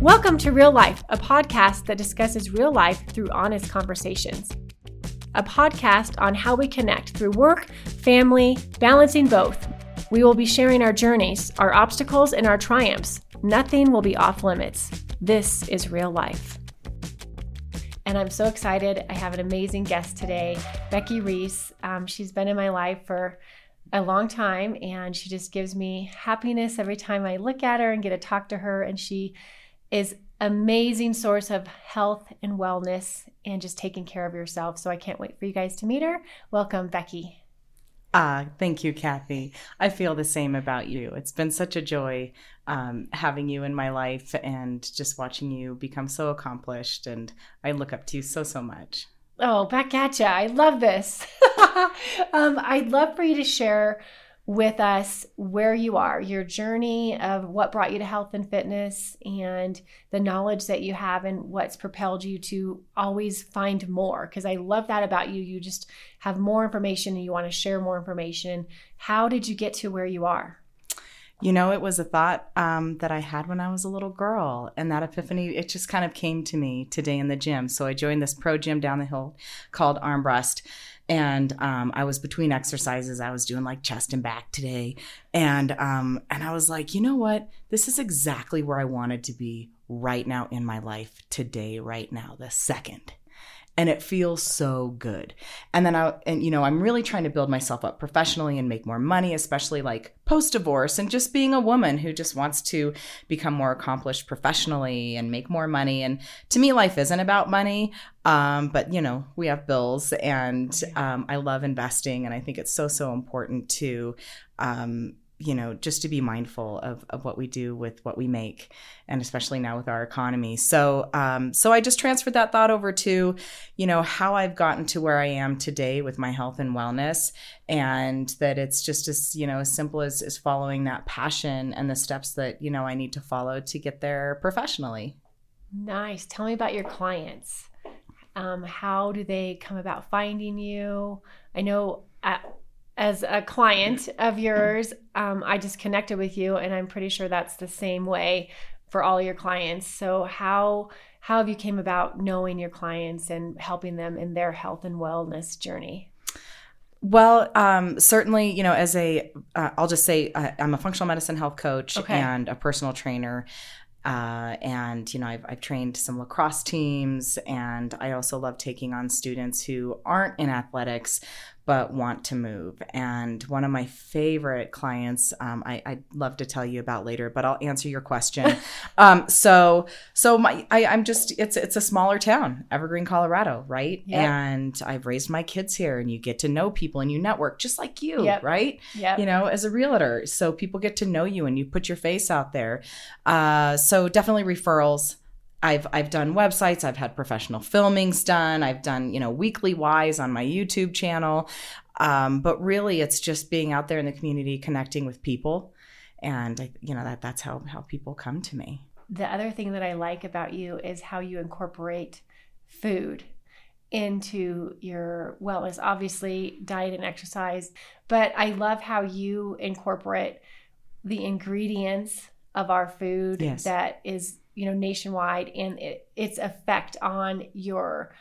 Welcome to Real Life, a podcast that discusses real life through honest conversations. A podcast on how we connect through work, family, balancing both. We will be sharing our journeys, our obstacles, and our triumphs. Nothing will be off limits. This is real life. And I'm so excited. I have an amazing guest today, Becky Reece. Um, she's been in my life for a long time, and she just gives me happiness every time I look at her and get to talk to her. And she is amazing source of health and wellness and just taking care of yourself. So I can't wait for you guys to meet her. Welcome, Becky. Ah, thank you, Kathy. I feel the same about you. It's been such a joy um, having you in my life and just watching you become so accomplished. And I look up to you so, so much. Oh, back at ya. I love this. um, I'd love for you to share with us where you are, your journey of what brought you to health and fitness, and the knowledge that you have and what's propelled you to always find more. Because I love that about you. You just have more information and you want to share more information. How did you get to where you are? You know, it was a thought um, that I had when I was a little girl, and that epiphany, it just kind of came to me today in the gym. So I joined this pro gym down the hill called Armbrust and um, I was between exercises. I was doing like chest and back today, and um, and I was like, you know what? This is exactly where I wanted to be right now in my life today, right now, the second and it feels so good. And then I and you know, I'm really trying to build myself up professionally and make more money, especially like post divorce and just being a woman who just wants to become more accomplished professionally and make more money. And to me life isn't about money. Um, but you know, we have bills and um, I love investing and I think it's so so important to um, you know, just to be mindful of, of what we do with what we make, and especially now with our economy. So, um, so I just transferred that thought over to, you know, how I've gotten to where I am today with my health and wellness, and that it's just as you know as simple as, as following that passion and the steps that you know I need to follow to get there professionally. Nice. Tell me about your clients. Um, how do they come about finding you? I know. At, as a client of yours, um, I just connected with you, and I'm pretty sure that's the same way for all your clients. So how how have you came about knowing your clients and helping them in their health and wellness journey? Well, um, certainly, you know, as a, will uh, just say uh, I'm a functional medicine health coach okay. and a personal trainer. Uh, and you know I've, I've trained some lacrosse teams and i also love taking on students who aren't in athletics but want to move. And one of my favorite clients, um, I, would love to tell you about later, but I'll answer your question. um, so, so my, I, am just, it's, it's a smaller town, Evergreen, Colorado, right? Yep. And I've raised my kids here and you get to know people and you network just like you, yep. right? Yeah. You know, as a realtor. So people get to know you and you put your face out there. Uh, so definitely referrals. I've I've done websites, I've had professional filmings done, I've done you know weekly wise on my YouTube channel, um, but really it's just being out there in the community, connecting with people, and you know that that's how how people come to me. The other thing that I like about you is how you incorporate food into your wellness. Obviously, diet and exercise, but I love how you incorporate the ingredients of our food yes. that is you know nationwide and it, its effect on your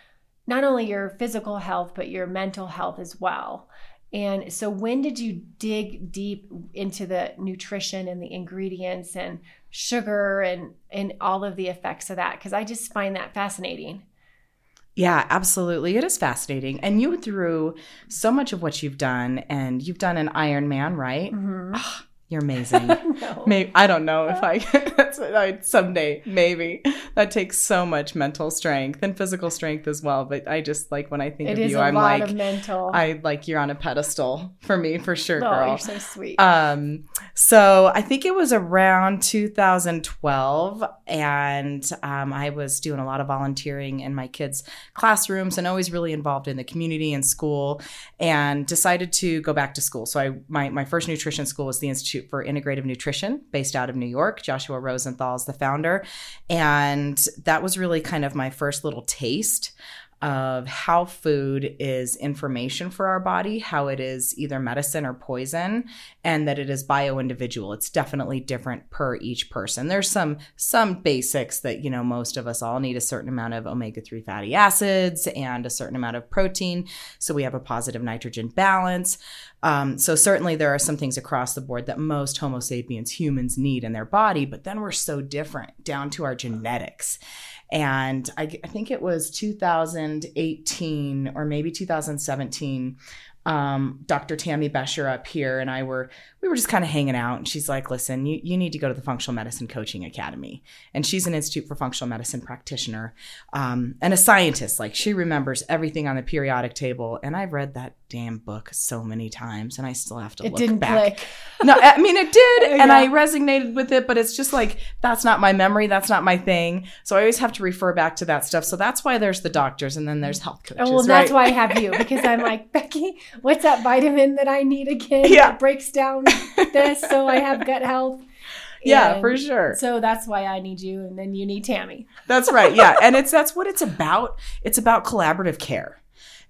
not only your physical health but your mental health as well and so when did you dig deep into the nutrition and the ingredients and sugar and and all of the effects of that because i just find that fascinating yeah, absolutely. It is fascinating. And you through so much of what you've done, and you've done an Ironman, right? Mm-hmm. You're amazing. no. Maybe I don't know if I that's I, someday maybe that takes so much mental strength and physical strength as well. But I just like when I think it of you, I'm like mental. I like you're on a pedestal for me for sure, oh, girl. You're so sweet. Um, so I think it was around 2012, and um, I was doing a lot of volunteering in my kids' classrooms and always really involved in the community and school, and decided to go back to school. So I my my first nutrition school was the Institute Institute for Integrative Nutrition based out of New York. Joshua Rosenthal is the founder. And that was really kind of my first little taste of how food is information for our body, how it is either medicine or poison, and that it is bio individual. It's definitely different per each person. There's some some basics that, you know, most of us all need a certain amount of omega-3 fatty acids and a certain amount of protein, so we have a positive nitrogen balance. Um, so certainly there are some things across the board that most Homo sapiens humans need in their body, but then we're so different down to our genetics. And I, I think it was 2018 or maybe 2017 um, Dr. Tammy Bescher up here and I were we were just kind of hanging out and she's like, listen, you, you need to go to the Functional Medicine Coaching Academy. And she's an Institute for Functional Medicine practitioner um, and a scientist. Like she remembers everything on the periodic table. And I've read that damn book so many times and I still have to it look didn't back. click. No, I mean it did, and Yeah. I resonated with it, but it's just like that's not my memory, that's not my thing. So I always have to refer back to that stuff. So that's why there's the doctors, and then there's health coaches. Oh, well, that's right? why I have you because I'm like, Becky, what's that vitamin that I need again? Yeah. That breaks down this so I have gut health. Yeah, And for sure. So that's why I need you, and then you need Tammy. That's right. Yeah, and it's that's what it's about. It's about collaborative care.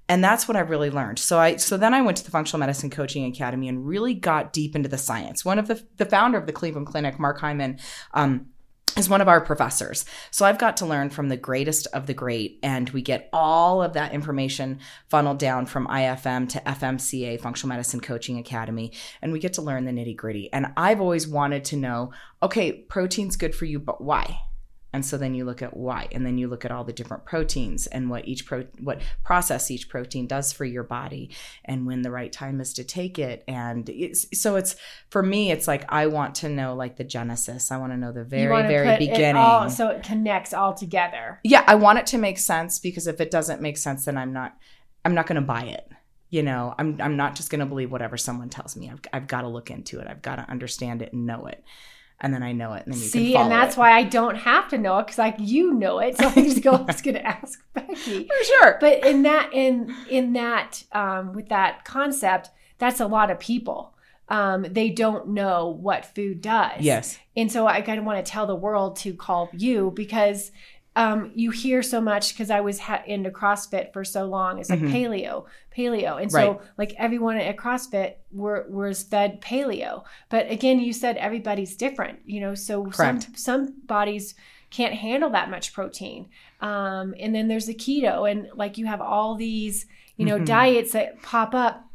And that's what I really learned. So I so then I went to the Functional Medicine Coaching Academy and really got deep into the science. One of the the founder of the Cleveland Clinic, Mark Hyman, um, is one of our professors. So I've got to learn from the greatest of the great, and we get all of that information funneled down from IFM to FMCA, Functional Medicine Coaching Academy, and we get to learn the nitty gritty. And I've always wanted to know, okay, protein's good for you, but why? And so then you look at why, and then you look at all the different proteins and what each pro what process each protein does for your body, and when the right time is to take it. And it's, so it's for me, it's like I want to know like the genesis. I want to know the very very put it beginning. all- so it connects all together. yeah, I want it to make sense because if it doesn't make sense, then I'm not I'm not going to buy it. You know, I'm I'm not just going to believe whatever someone tells me. I've I've got to look into it. I've got to understand it and know it. And then I know it, and then you See, and that's it. why I don't have to know it because like you know it, so I just go. I was going to ask Becky. for sure. But in that in in that um, with that concept, that's a lot of people. Um, they don't know what food does. Yes. And so I kind of want to tell the world to call you because um, you hear so much because I was ha- into CrossFit for so long. It's like Mhm. paleo, paleo. And so Right. like everyone at CrossFit were was fed paleo. But again, you said everybody's different, you know, so some Correct. some bodies can't handle that much protein. Um, and then there's the keto and like you have all these, you know, Mhm. diets that pop up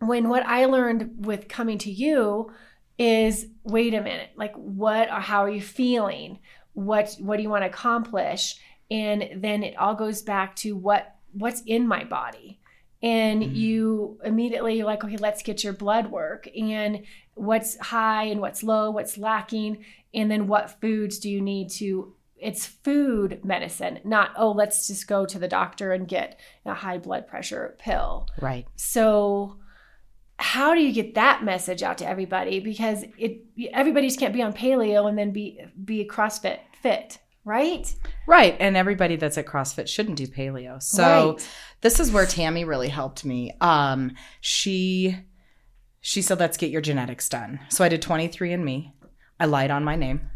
when what I learned with coming to you is wait a minute, like what or how are you feeling? What what do you want to accomplish? And then it all goes back to what what's in my body. And Mhm. you immediately like, okay, let's get your blood work and what's high and what's low, what's lacking, and then what foods do you need to it's food medicine, not oh, let's just go to the doctor and get a high blood pressure pill. Right. So how do you get that message out to everybody? Because it everybody just can't be on paleo and then be be a CrossFit fit, right? Right. And everybody that's at CrossFit shouldn't do paleo. So Right. this is where Tammy really helped me. Um, she she said, let's get your genetics done. So I did 23 and me. I lied on my name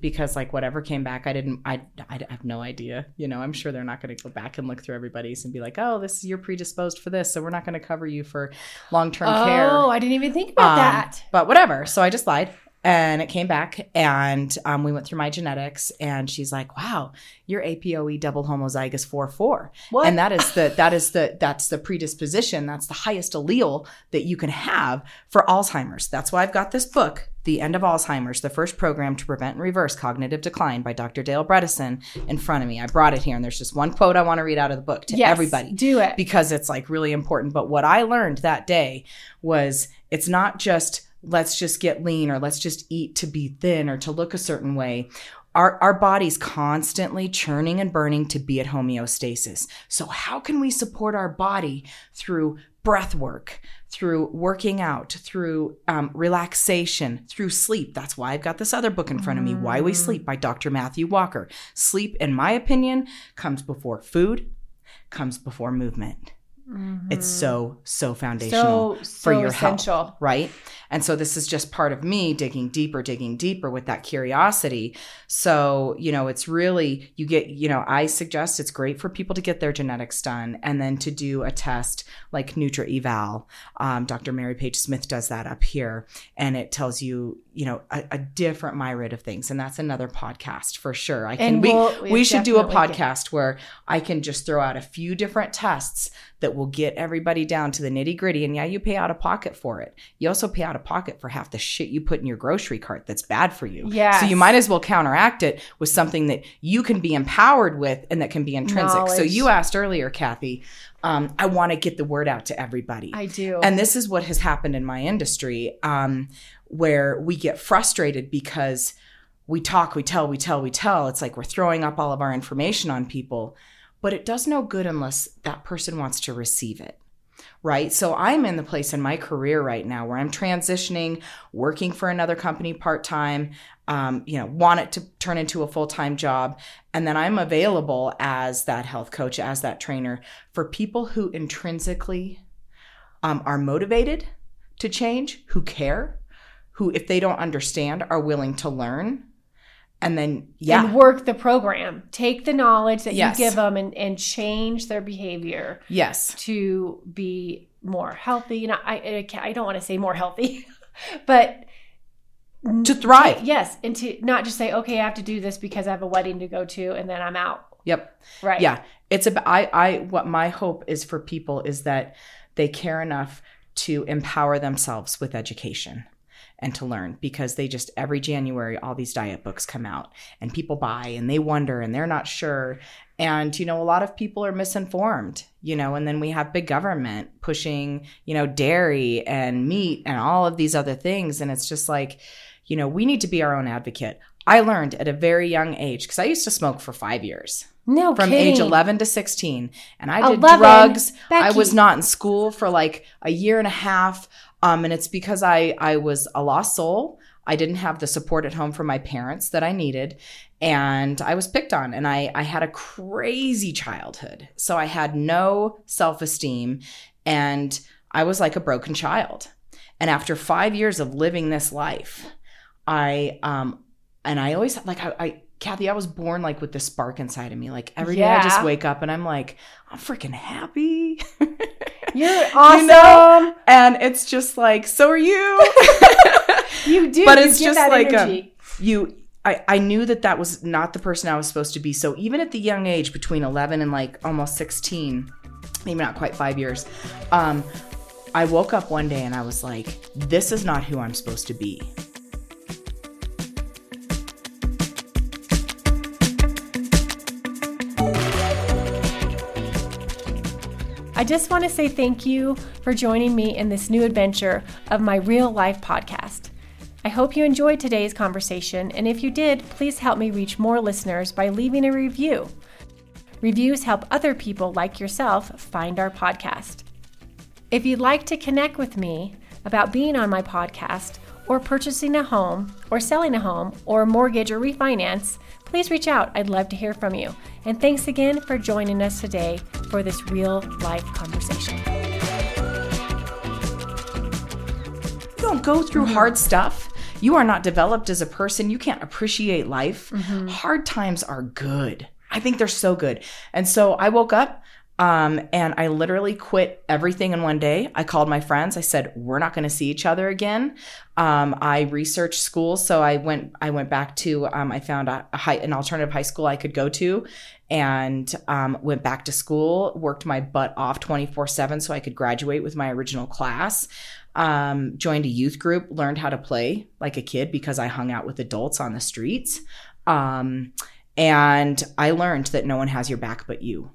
because like whatever came back, I didn't, I, I have no idea. You know, I'm sure they're not going to go back and look through everybody's and be like, oh, this you're predisposed for this. So we're not going to cover you for long-term care. Oh, I didn't even think about Um, that. But whatever. So I just lied and it came back and um, we went through my genetics and she's like, wow, you're APOE double homozygous 4-4. What? And that is the that is the that's the predisposition. That's the highest allele that you can have for Alzheimer's. That's why I've got this book, The End of Alzheimer's, the first program to prevent and reverse cognitive decline by Dr. Dale Bredesen in front of me. I brought it here and there's just one quote I want to read out of the book to Yes, everybody do it. because it's like really important. But what I learned that day was it's not just let's just get lean or let's just eat to be thin or to look a certain way. Our, our body's constantly churning and burning to be at homeostasis. So, how can we support our body through breath work, through working out, through um, relaxation, through sleep? That's why I've got this other book in front of me, Why We Sleep by Dr. Matthew Walker. Sleep, in my opinion, comes before food, comes before movement It's so, so foundational Mm-hmm. so for your essential. health, right? And so this is just part of me digging deeper, digging deeper with that curiosity. So, you know, it's really, you get, you know, I suggest it's great for people to get their genetics done and then to do a test like Nutra Eval. Um, Dr. Mary Page Smith does that up here and it tells you, you know, a, a different myriad of things. And that's another podcast for sure. I can, we'll- we we should do a podcast where I can just throw out a few different tests that will get everybody down to the nitty gritty. And yeah, you pay out of pocket for it. You also pay out of pocket for half the shit you put in your grocery cart that's bad for you. Yeah. So you might as well counteract it with something that you can be empowered with and that can be intrinsic. So you asked earlier, Kathy, um, I want to get the word out to everybody. I do. And this is what has happened in my industry, um, where we get frustrated because we talk, we tell, we tell, we tell. It's like we're throwing up all of our information on people, but it does no good unless that person wants to receive it. Right. So I'm in the place in my career right now where I'm transitioning, working for another company part time, um, you know, want it to turn into a full time job. And then I'm available as that health coach, as that trainer for people who intrinsically um, are motivated to change, who care, who, if they don't understand, are willing to learn. And then, yeah, And work the program. Take the knowledge that Yes. you give them and, and change their behavior yes, to be more healthy. You know, I I, can't- I don't want to say more healthy, but to thrive. yes, and to not just say, okay, I have to do this because I have a wedding to go to, and then I'm out. Yep. Right. Yeah. It's about, I, I, what my hope is for people is that they care enough to empower themselves with education and to learn because they just, every January, all these diet books come out and people buy and they wonder and they're not sure. And, you know, a lot of people are misinformed, you know, and then we have big government pushing, you know, dairy and meat and all of these other things. And it's just like, you know, we need to be our own advocate. I learned at a very young age because I used to smoke for five years No from kidding. age 11 to 16 and i did 11? drugs i was not in school for like a year and a half um, and it's because i i was a lost soul i didn't have the support at home from my parents that i needed and i was picked on and i i had a crazy childhood so i had no self-esteem and i was like a broken child and after five years of living this life i um and i always like i, I Kathy, I was born like with the spark inside of me. Like every day I just wake up and I'm like, I'm freaking happy. You're awesome. know? and it's just like, so are you. You do. But you it's just like, um, you, I, I knew that that was not the person I was supposed to be. So even at the young age, between 11 and like almost 16, maybe not quite five years, um, I woke up one day and I was like, this is not who I'm supposed to be. I just want to say thank you for joining me in this new adventure of my real life podcast. I hope you enjoyed today's conversation, and if you did, please help me reach more listeners by leaving a review. Reviews help other people like yourself find our podcast. If you'd like to connect with me about being on my podcast, or purchasing a home, or selling a home, or mortgage or refinance, please reach out. I'd love to hear from you. And thanks again for joining us today for this real life conversation. you don't go through mm-hmm. hard stuff, you are not developed as a person. You can't appreciate life. Mm-hmm. Hard times are good. I think they're so good. And so I woke up um, and I literally quit everything in one day. I called my friends. I said, "We're not going to see each other again." Um, I researched schools, so I went. I went back to. Um, I found a, a high, an alternative high school I could go to, and um, went back to school. Worked my butt off twenty four seven so I could graduate with my original class um, joined a youth group, learned how to play like a kid because I hung out with adults on the streets. Um, and I learned that no one has your back but you.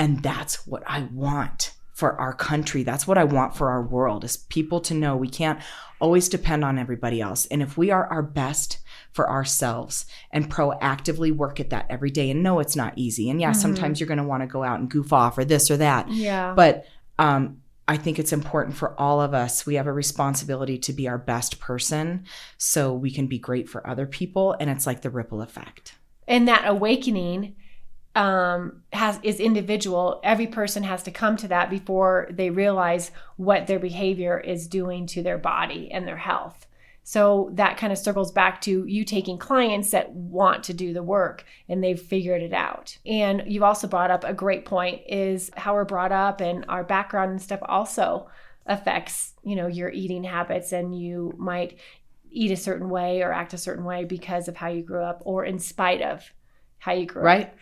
And that's what I want for our country. That's what I want for our world is people to know we can't always depend on everybody else. And if we are our best for ourselves and proactively work at that every day and know it's not easy. And yeah, sometimes you're going to want to go out and goof off or this or that. Yeah. But um, I think it's important for all of us. We have a responsibility to be our best person so we can be great for other people. And it's like the ripple effect. and that awakening um, has is individual. Every person has to come to that before they realize what their behavior is doing to their body and their health. So that kind of circles back to you taking clients that want to do the work and they've figured it out. And you've also brought up a great point is how we're brought up and our background and stuff also affects, you know, your eating habits and you might eat a certain way or act a certain way because of how you grew up or in spite of how you grew right? up. Right.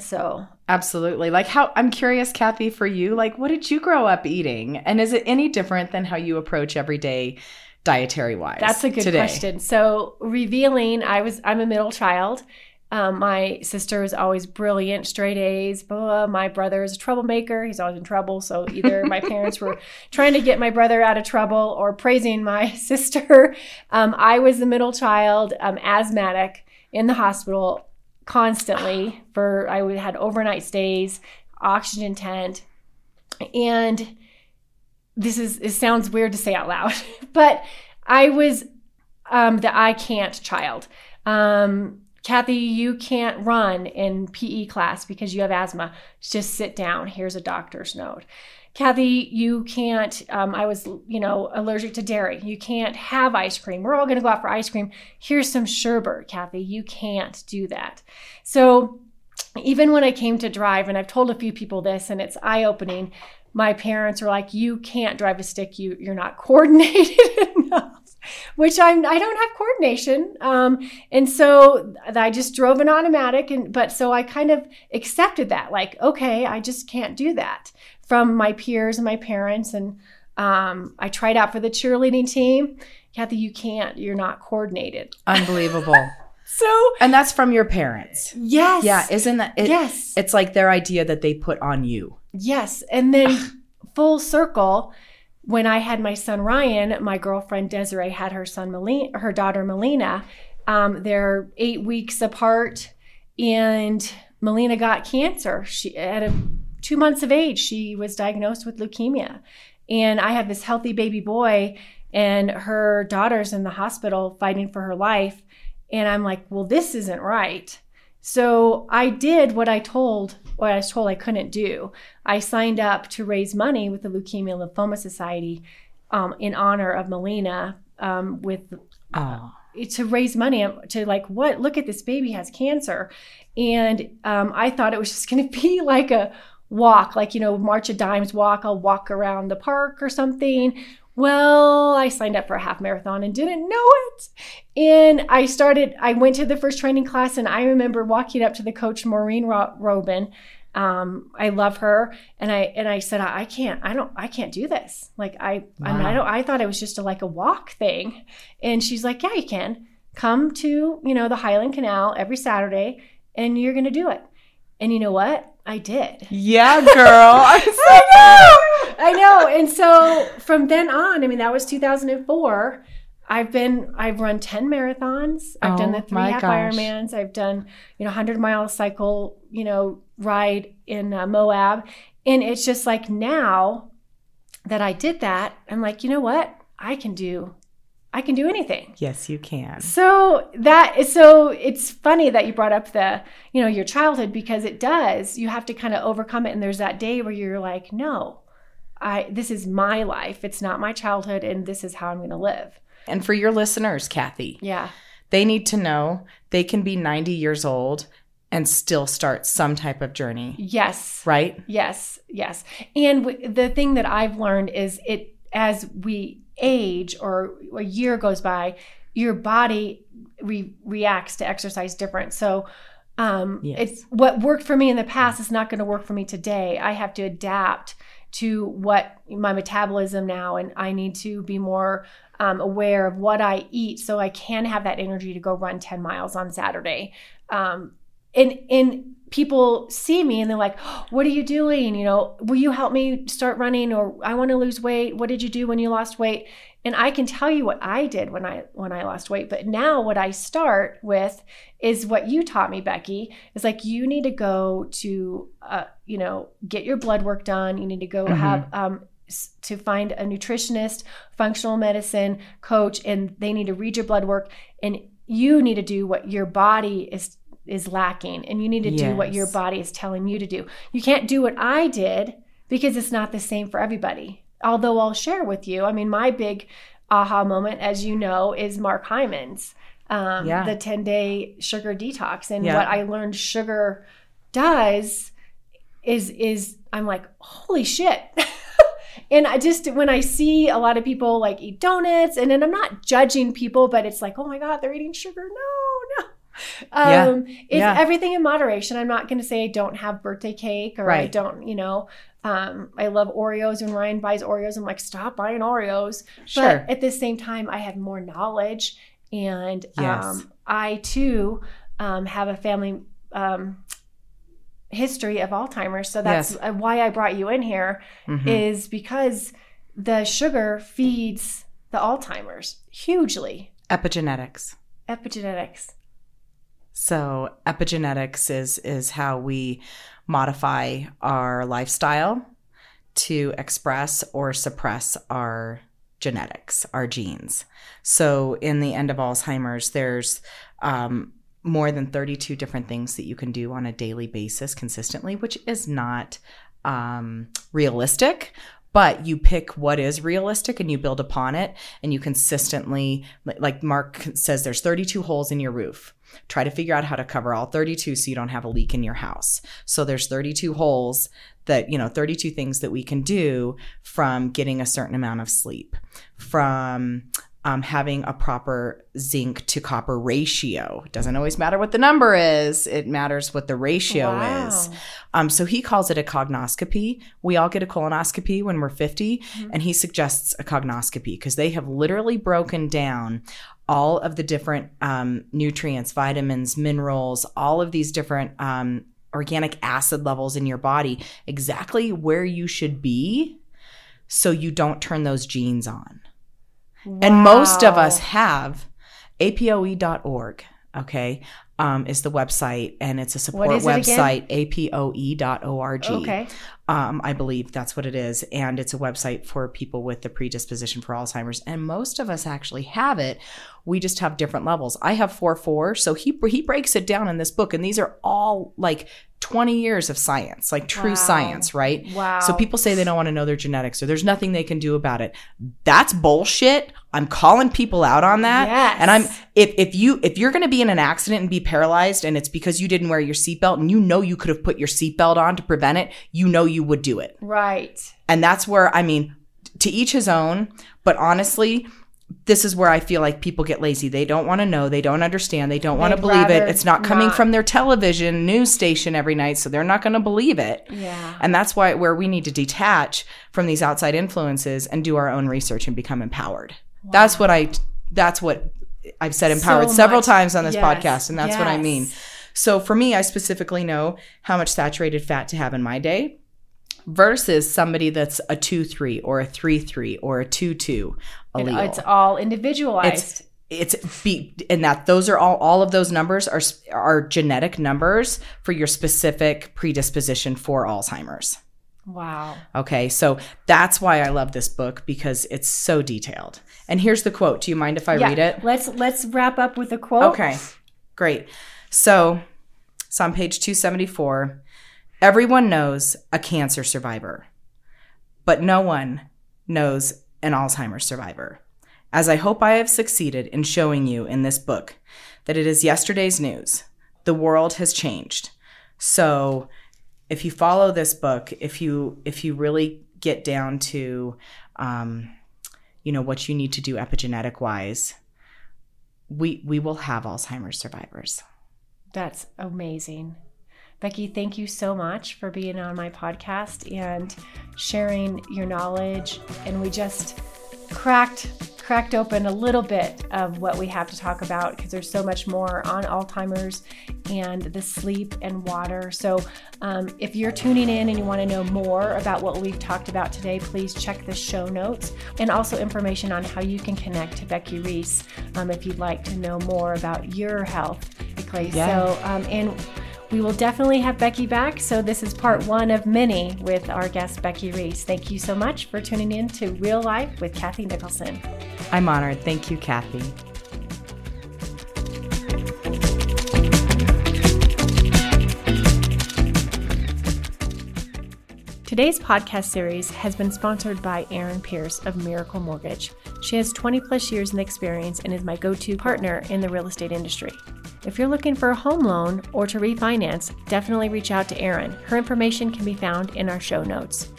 So, absolutely. Like how I'm curious Kathy for you, like what did you grow up eating? And is it any different than how you approach everyday dietary wise? That's a good today? question. So, revealing, I was I'm a middle child. Um, my sister was always brilliant, straight A's. Blah, my brother is a troublemaker. He's always in trouble. So either my parents were trying to get my brother out of trouble or praising my sister. Um, I was the middle child, um, asthmatic, in the hospital constantly for I would had overnight stays, oxygen tent, and this is it sounds weird to say out loud, but I was um, the I can't child. Um, Kathy, you can't run in PE class because you have asthma. Just sit down. Here's a doctor's note. Kathy, you can't, um, I was, you know, allergic to dairy. You can't have ice cream. We're all going to go out for ice cream. Here's some sherbet, Kathy. You can't do that. So even when I came to drive, and I've told a few people this, and it's eye opening, my parents were like, you can't drive a stick. You, you're not coordinated which I'm I don't have coordination. Um, and so I just drove an automatic and but so I kind of accepted that like okay, I just can't do that from my peers and my parents and um, I tried out for the cheerleading team. Kathy, you can't. You're not coordinated. Unbelievable. so and that's from your parents. Yes. Yeah, isn't that it, yes. It's like their idea that they put on you. Yes. And then full circle, when I had my son Ryan, my girlfriend Desiree had her son Melina, her daughter Melina. Um, they're eight weeks apart, and Melina got cancer. She at a, two months of age, she was diagnosed with leukemia, and I have this healthy baby boy, and her daughter's in the hospital fighting for her life, and I'm like, well, this isn't right. So I did what I told what I was told I couldn't do. I signed up to raise money with the Leukemia Lymphoma Society um, in honor of Melina um, with oh. to raise money to like what look at this baby has cancer, and um, I thought it was just going to be like a walk, like you know March of Dimes walk. I'll walk around the park or something. Well, I signed up for a half marathon and didn't know it. And I started, I went to the first training class and I remember walking up to the coach, Maureen Robin. Um, I love her. And I, and I said, I, can't, I don't, I can't do this. Like I, wow. I, mean, I don't, I thought it was just a, like a walk thing. And she's like, yeah, you can come to, you know, the High Line Canal every Saturday and you're going to do it. And you know what? I did. Yeah, girl. I know. I know. And so from then on, I mean, that was 2004. I've been, I've run 10 marathons. I've oh, done the three half gosh. Ironmans. I've done, you know, 100 mile cycle, you know, ride in uh, Moab. And it's just like now that I did that, I'm like, you know what? I can do I can do anything. Yes, you can. So that so it's funny that you brought up the, you know, your childhood because it does. You have to kind of overcome it and there's that day where you're like, "No. I this is my life. It's not my childhood and this is how I'm going to live." And for your listeners, Kathy. Yeah. They need to know they can be 90 years old and still start some type of journey. Yes. Right? Yes. Yes. And w- the thing that I've learned is it as we age or a year goes by, your body re- reacts to exercise different. So um, yes. it's what worked for me in the past is not going to work for me today. I have to adapt to what my metabolism now, and I need to be more um, aware of what I eat so I can have that energy to go run 10 miles on Saturday. Um, and and people see me and they're like, "What are you doing? You know, will you help me start running or I want to lose weight. What did you do when you lost weight?" And I can tell you what I did when I when I lost weight, but now what I start with is what you taught me, Becky. Is like you need to go to uh, you know, get your blood work done. You need to go mm-hmm. have um to find a nutritionist, functional medicine coach and they need to read your blood work and you need to do what your body is is lacking and you need to do what your body is telling you to do. You can't do what I did because it's not the same for everybody. Although I'll share with you, I mean, my big aha moment, as you know, is Mark Hyman's, um, Yeah. the 10 day sugar detox. And Yeah. what I learned sugar does is, is I'm like, holy shit. and I just, when I see a lot of people like eat donuts, and then I'm not judging people, but it's like, oh my God, they're eating sugar. No, no. Yeah. Um, it's Yeah. everything in moderation. I'm not going to say I don't have birthday cake or I don't, you know, um, I love Oreos. When Ryan buys Oreos, I'm like, stop buying Oreos. Sure. But at the same time, I have more knowledge, and Yes. um, I too um, have a family um, history of Alzheimer's. So that's Yes. why I brought you in here Mhm. is because the sugar feeds the Alzheimer's hugely. Epigenetics. Epigenetics. So epigenetics is is how we modify our lifestyle to express or suppress our genetics, our genes. So in the end of Alzheimer's, there's um, more than 32 different things that you can do on a daily basis consistently, which is not um, realistic. But you pick what is realistic and you build upon it, and you consistently, like Mark says, there's 32 holes in your roof try to figure out how to cover all 32 so you don't have a leak in your house. So there's 32 holes that you know 32 things that we can do from getting a certain amount of sleep from um, having a proper zinc to copper ratio it doesn't always matter what the number is it matters what the ratio Wow. is um, so he calls it a cognoscopy. We all get a colonoscopy when we're 50, and he suggests a cognoscopy because they have literally broken down all of the different um, nutrients, vitamins, minerals, all of these different um, organic acid levels in your body, exactly where you should be so you don't turn those genes on. And most of us have apoe.org, okay, um, is the website, and it's a support is it again? website, apoe.org. Okay. Um, I believe that's what it is. And it's a website for people with the predisposition for Alzheimer's. And most of us actually have it. We just have different levels. I have 4 4. So he, he breaks it down in this book. And these are all like 20 years of science, like true Wow. science, right? Wow. So people say they don't want to know their genetics or there's nothing they can do about it. That's bullshit. I'm calling people out on that. Yes. And I'm if if you if you're going to be in an accident and be paralyzed and it's because you didn't wear your seatbelt and you know you could have put your seatbelt on to prevent it, you know you would do it. Right. And that's where I mean to each his own, but honestly, this is where I feel like people get lazy. They don't want to know, they don't understand, they don't want to believe it. It's not coming not. from their television news station every night, so they're not going to believe it. Yeah. And that's why where we need to detach from these outside influences and do our own research and become empowered. That's what I that's what I've said empowered So several much. times on this Yes. podcast and that's what I mean. So for me, I specifically know how much saturated fat to have in my day versus somebody that's a 2-3 or a 3-3 or a 2-2 allele. It's all individualized. it's it's be and that those are all all of those numbers are are genetic numbers for your specific predisposition for Alzheimer's. wow. Okay, so that's why I love this book because it's so detailed. And here's the quote. Do you mind if I yeah. read it? Let's let's wrap up with a quote. Okay, great. So it's on page 274. Everyone knows a cancer survivor, but no one knows an Alzheimer's survivor. As I hope I have succeeded in showing you in this book that it is yesterday's news. The world has changed. So if you follow this book, if you if you really get down to um, you know what you need to do epigenetic wise, we we will have Alzheimer's survivors. That's amazing. Becky, thank you so much for being on my podcast and sharing your knowledge. And we just cracked cracked open a little bit of what we have to talk about because there's so much more on Alzheimer's and the sleep and water. So, um, if you're tuning in and you want to know more about what we've talked about today, please check the show notes and also information on how you can connect to Becky Reece um, if you'd like to know more about your health. Yeah. so um, and we will definitely have Becky back. So, this is part one of many with our guest, Becky Reece. Thank you so much for tuning in to Real Life with Kathy Nicholson. I'm honored. Thank you, Kathy. Today's podcast series has been sponsored by Erin Pearce of Miracle Mortgage. She has 20 plus years in experience and is my go to partner in the real estate industry. If you're looking for a home loan or to refinance, definitely reach out to Erin. Her information can be found in our show notes.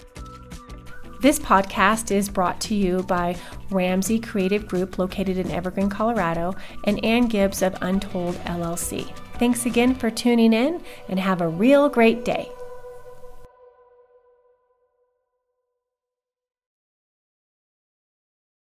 This podcast is brought to you by Ramsey Creative Group, located in Evergreen, Colorado, and Ann Gibbs of Untold LLC. Thanks again for tuning in and have a real great day.